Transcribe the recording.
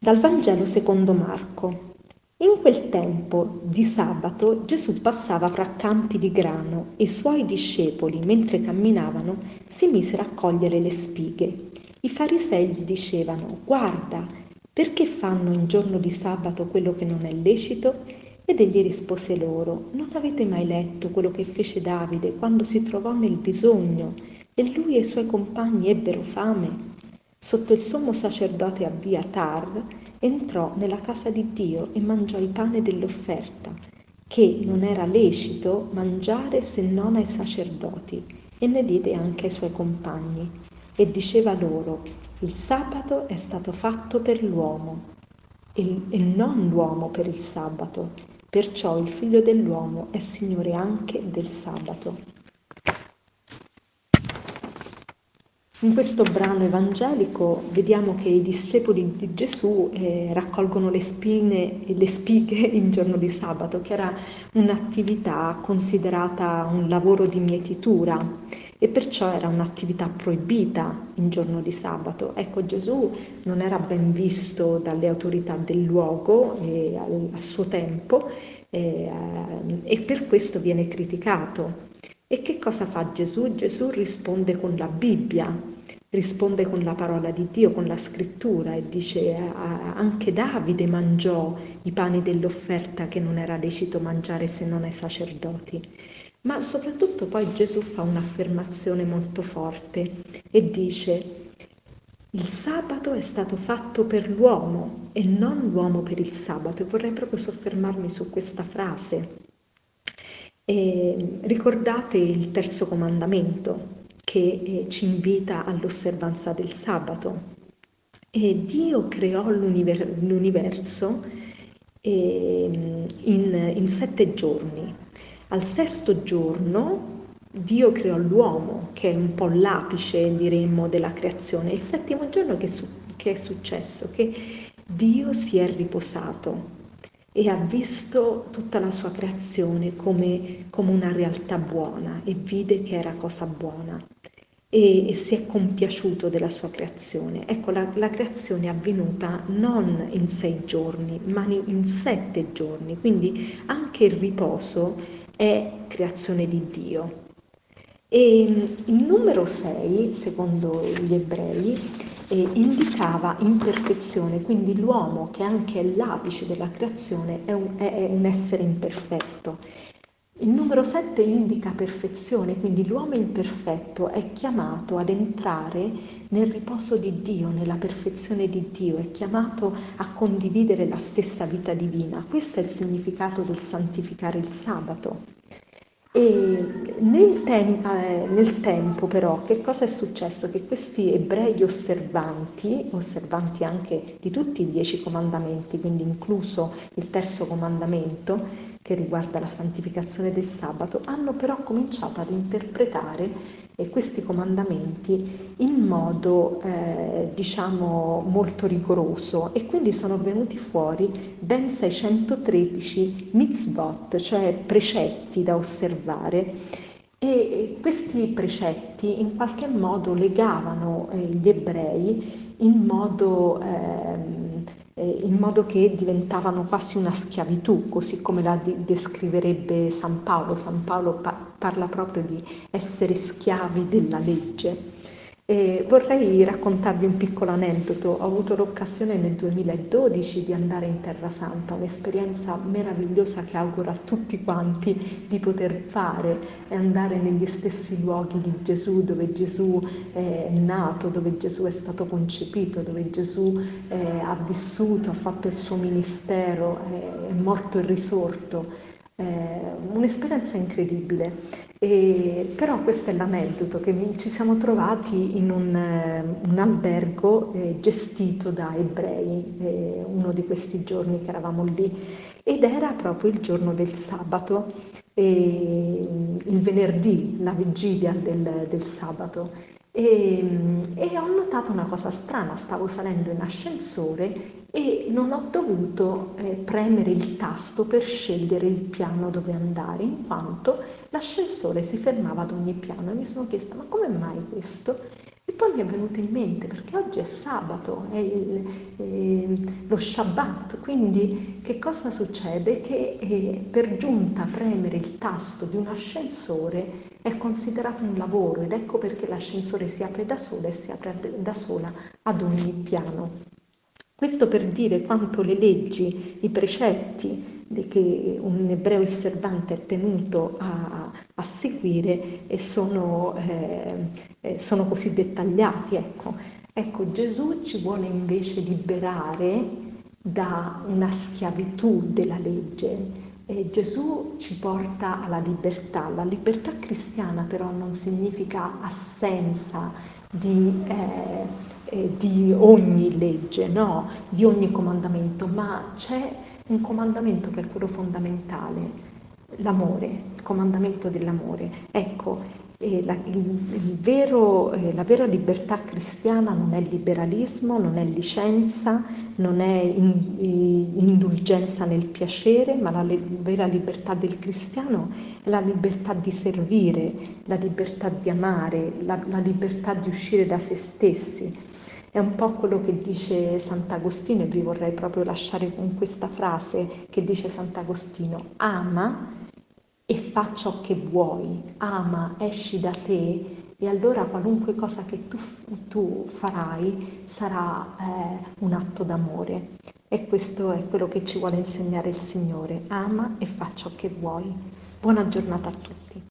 Dal Vangelo secondo Marco. In quel tempo di sabato Gesù passava fra campi di grano e i suoi discepoli, mentre camminavano, si misero a cogliere le spighe. I farisei gli dicevano, guarda, perché fanno in giorno di sabato quello che non è lecito? Ed egli rispose loro, non avete mai letto quello che fece Davide quando si trovò nel bisogno e lui e i suoi compagni ebbero fame? Sotto il sommo sacerdote Abiatar entrò nella casa di Dio e mangiò il pane dell'offerta, che non era lecito mangiare se non ai sacerdoti, e ne diede anche ai suoi compagni. E diceva loro, il sabato è stato fatto per l'uomo, e non l'uomo per il sabato. Perciò il figlio dell'uomo è Signore anche del sabato. In questo brano evangelico vediamo che i discepoli di Gesù eh, raccolgono le spine e le spighe il giorno di sabato, che era un'attività considerata un lavoro di mietitura e perciò era un'attività proibita in giorno di sabato. Ecco, Gesù non era ben visto dalle autorità del luogo e al, al suo tempo eh, e per questo viene criticato. E che cosa fa Gesù? Gesù risponde con la Bibbia, risponde con la parola di Dio, con la scrittura e dice anche Davide mangiò i pani dell'offerta che non era lecito mangiare se non ai sacerdoti. Ma soprattutto poi Gesù fa un'affermazione molto forte e dice il sabato è stato fatto per l'uomo e non l'uomo per il sabato e vorrei proprio soffermarmi su questa frase e ricordate il terzo comandamento che eh, ci invita all'osservanza del sabato. E Dio creò l'univer- l'universo eh, in, in sette giorni. Al sesto giorno Dio creò l'uomo, che è un po' l'apice, diremmo, della creazione. Il settimo giorno che, su- che è successo? Che Dio si è riposato e ha visto tutta la sua creazione come, come una realtà buona e vide che era cosa buona e, e si è compiaciuto della sua creazione. Ecco, la, la, creazione è avvenuta non in sei giorni, ma in sette giorni, quindi anche il riposo è creazione di Dio. E il numero 6, secondo gli ebrei, eh, indicava imperfezione, quindi l'uomo che anche è l'apice della creazione è un, è, è un essere imperfetto. Il numero 7 indica perfezione, quindi l'uomo imperfetto è chiamato ad entrare nel riposo di Dio, nella perfezione di Dio, è chiamato a condividere la stessa vita divina. Questo è il significato del santificare il sabato. E nel, tem- eh, nel, tempo però che cosa è successo? Che questi ebrei osservanti, osservanti anche di tutti i dieci comandamenti, quindi incluso il terzo comandamento che riguarda la santificazione del sabato, hanno però cominciato ad interpretare e questi comandamenti in modo eh, diciamo molto rigoroso. E quindi sono venuti fuori ben 613 mitzvot, cioè precetti da osservare. E questi precetti in qualche modo legavano eh, gli ebrei in modo eh, in modo che diventavano quasi una schiavitù, così come la di- descriverebbe San Paolo. San Paolo pa- parla proprio di essere schiavi della legge. E vorrei raccontarvi un piccolo aneddoto. Ho avuto l'occasione nel 2012 di andare in Terra Santa, un'esperienza meravigliosa che auguro a tutti quanti di poter fare e andare negli stessi luoghi di Gesù, dove Gesù è nato, dove Gesù è stato concepito, dove Gesù eh, ha vissuto, ha fatto il suo ministero, è morto e risorto eh, un'esperienza incredibile. E, però questo è l'aneddoto che ci siamo trovati in un, eh, un albergo eh, gestito da ebrei, eh, uno di questi giorni che eravamo lì, ed era proprio il giorno del sabato, il venerdì, la vigilia del, del sabato. E, e, ho notato una cosa strana, stavo salendo in ascensore e non ho dovuto eh, premere il tasto per scegliere il piano dove andare, in quanto l'ascensore si fermava ad ogni piano e mi sono chiesta ma come mai questo? E poi mi è venuto in mente, perché oggi è sabato, è, il, è lo Shabbat, quindi che cosa succede? Che eh, per giunta premere il tasto di un ascensore è considerato un lavoro ed ecco perché l'ascensore si apre da sola e si apre da sola ad ogni piano. Questo per dire quanto le leggi, i precetti che un ebreo osservante è tenuto a, a seguire e sono, eh, eh, sono, così dettagliati. Ecco. ecco, Gesù ci vuole invece liberare da una schiavitù della legge. E Gesù ci porta alla libertà. La libertà cristiana però non significa assenza di, eh, eh, di ogni legge, no? di ogni comandamento, ma c'è un comandamento che è quello fondamentale, l'amore, il comandamento dell'amore. Ecco, eh, la, il, il vero, eh, la vera libertà cristiana non è liberalismo, non è licenza, non è in, in, indulgenza nel piacere, ma la le, vera libertà del cristiano è la libertà di servire, la libertà di amare, la, la libertà di uscire da se stessi. È un po' quello che dice Sant'Agostino e vi vorrei proprio lasciare con questa frase che dice Sant'Agostino, ama e fa ciò che vuoi, ama, esci da te e allora qualunque cosa che tu, tu farai sarà eh, un atto d'amore. E questo è quello che ci vuole insegnare il Signore, ama e fa ciò che vuoi. Buona giornata a tutti.